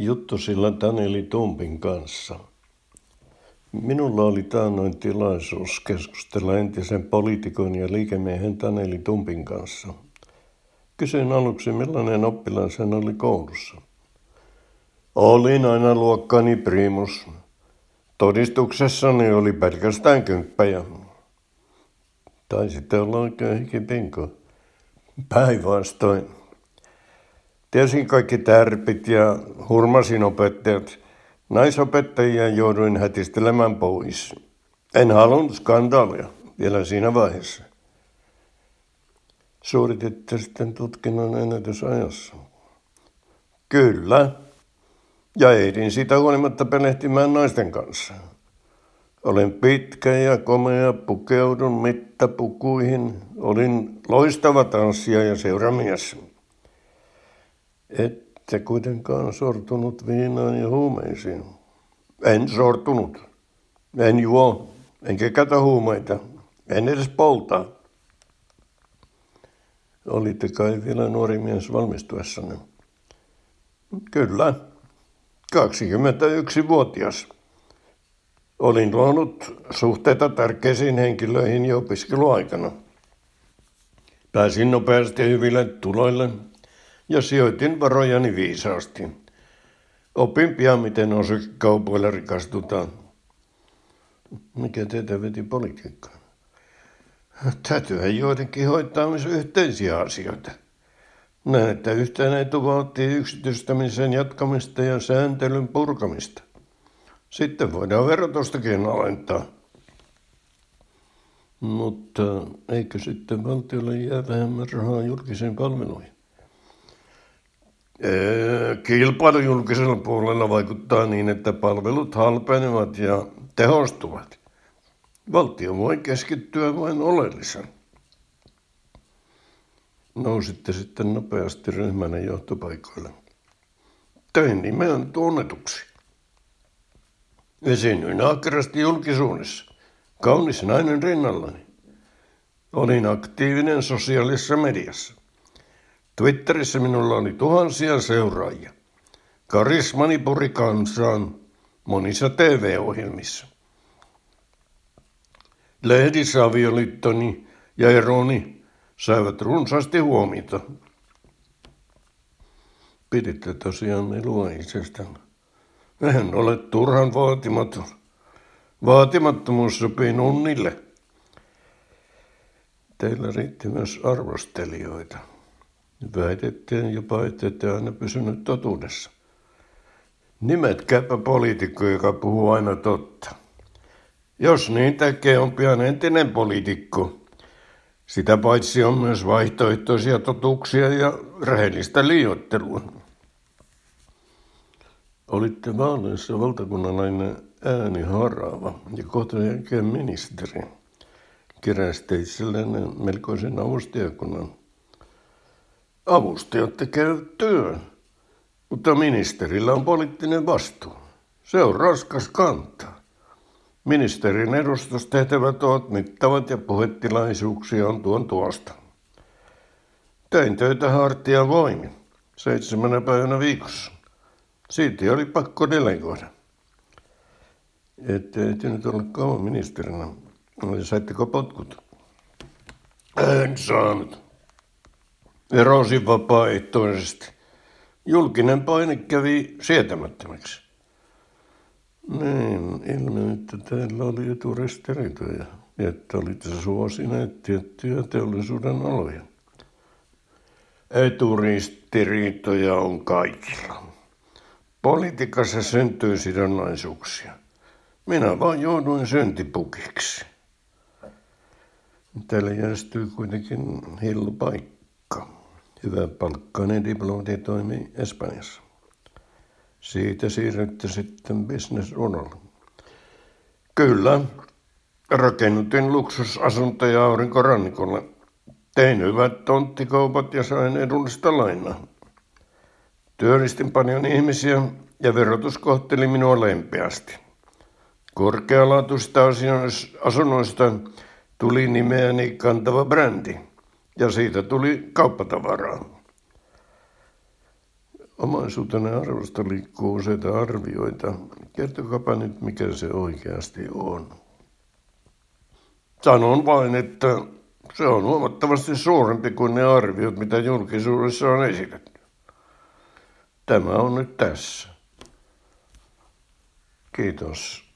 Juttu sillä Taneli Tumpin kanssa. Minulla oli taannoin tilaisuus keskustella entisen poliitikon ja liikemiehen Taneli Tumpin kanssa. Kysyin aluksi, millainen oppilas hän oli koulussa. Olin aina luokkani primus. Todistuksessani oli pelkästään kymppäjä. sitten olla oikein hikipinko. Päinvastoin. Tiesin kaikki tärpit ja hurmasin opettajat. Naisopettajia jouduin hätistelemään pois. En halunnut skandaalia vielä siinä vaiheessa. Suorititte sitten tutkinnon ennätysajassa. Kyllä. Ja ehdin siitä huolimatta pelehtimään naisten kanssa. Olen pitkä ja komea, pukeudun mittapukuihin. Olin loistava tanssija ja seuramies. Ette kuitenkaan sortunut viinaan ja huumeisiin. En sortunut. En juo, enkä käytä huumeita. En edes polta. Olitte kai vielä nuori mies valmistuessanne? Kyllä. 21-vuotias. Olin luonut suhteita tärkeisiin henkilöihin jo opiskeluaikana. Pääsin nopeasti hyville tuloille ja sijoitin varojani viisaasti. Opin pian, miten osakekaupoilla rikastutaan. Mikä teitä veti politiikkaan? Täytyyhän joidenkin hoitaa myös yhteisiä asioita. Näin, että yhteen etu vaatii yksityistämisen jatkamista ja sääntelyn purkamista. Sitten voidaan verotustakin alentaa. Mutta eikö sitten valtiolle jää vähemmän rahaa julkisiin palveluihin? Kilpailu julkisella puolella vaikuttaa niin, että palvelut halpenevat ja tehostuvat. Valtio voi keskittyä vain oleellisen. Nousitte sitten nopeasti ryhmänä johtopaikoille. Tein nimeän tunnetuksi. Esiinnyin ahkerasti julkisuudessa. Kaunis nainen rinnallani. Olin aktiivinen sosiaalisessa mediassa. Twitterissä minulla oli tuhansia seuraajia. Karismani puri kansaan monissa TV-ohjelmissa. Lehdissä avioliittoni ja eroni saivat runsaasti huomiota. Piditte tosiaan melua itsestään. En ole turhan vaatimaton. Vaatimattomuus sopii nunnille. Teillä riitti myös arvostelijoita. Väitettiin jopa, että ette aina pysynyt totuudessa. Nimetkääpä poliitikko, joka puhuu aina totta. Jos niin tekee, on pian entinen poliitikko. Sitä paitsi on myös vaihtoehtoisia totuuksia ja rehellistä liioittelua. Olitte vaaleissa valtakunnalainen ääni harava ja kohta jälkeen ministeri. Keräsitte itselleen melkoisen avustajakunnan. Avustajat tekevät työn, mutta ministerillä on poliittinen vastuu. Se on raskas kantaa. Ministerin edustustehtävät ovat mittavat ja puhetilaisuuksia on tuon tuosta. Tein töitä hartia voimin, seitsemänä päivänä viikossa. Siitä oli pakko delegoida. Ette ehtinyt olla kauan ministerinä. Saitteko potkut? En saanut. Erosin vapaaehtoisesti. Julkinen paine kävi sietämättömäksi. Niin, ilmeni, että teillä oli eturistiriitoja ja että olitte suosineet tiettyjä teollisuuden aloja. Eturistiriitoja on kaikilla. Politiikassa syntyy sidonnaisuuksia. Minä vaan jouduin syntipukiksi. Täällä järjestyy kuitenkin hillu paikka. Hyvä palkkainen diplomati toimii Espanjassa. Siitä siirrytte sitten bisnesuralle. Kyllä, rakennutin luksusasuntoja aurinkorannikolle. Tein hyvät tonttikaupat ja sain edullista lainaa. Työllistin paljon ihmisiä ja verotus kohteli minua lempeästi. Korkealaatuista asunnoista tuli nimeäni kantava brändi ja siitä tuli kauppatavaraa. Omaisuutenne arvosta liikkuu useita arvioita. Kertokapa nyt, mikä se oikeasti on. Sanon vain, että se on huomattavasti suurempi kuin ne arviot, mitä julkisuudessa on esitetty. Tämä on nyt tässä. Kiitos.